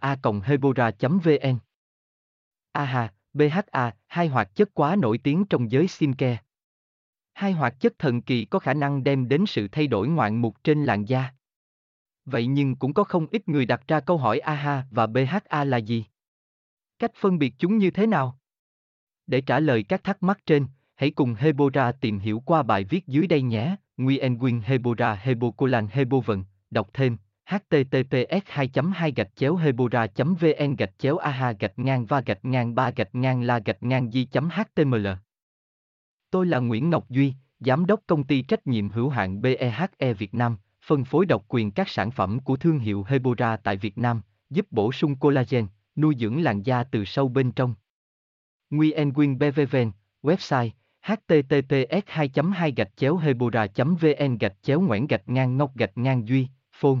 a hebora vn AHA, BHA, hai hoạt chất quá nổi tiếng trong giới skincare. Hai hoạt chất thần kỳ có khả năng đem đến sự thay đổi ngoạn mục trên làn da. Vậy nhưng cũng có không ít người đặt ra câu hỏi AHA và BHA là gì? Cách phân biệt chúng như thế nào? Để trả lời các thắc mắc trên, hãy cùng Hebora tìm hiểu qua bài viết dưới đây nhé. Nguyen Nguyen Hebora Hebocolan Hebovần, đọc thêm https 2 2 gạch chéo hebora vn gạch chéo aha gạch ngang va gạch ngang ba gạch ngang la gạch ngang di html Tôi là Nguyễn Ngọc Duy, Giám đốc công ty trách nhiệm hữu hạn BEHE Việt Nam, phân phối độc quyền các sản phẩm của thương hiệu Hebora tại Việt Nam, giúp bổ sung collagen, nuôi dưỡng làn da từ sâu bên trong. Nguyen Quyên BVVN, website https 2 2 gạch chéo hebora vn gạch chéo ngoãn gạch ngang ngọc gạch ngang duy phone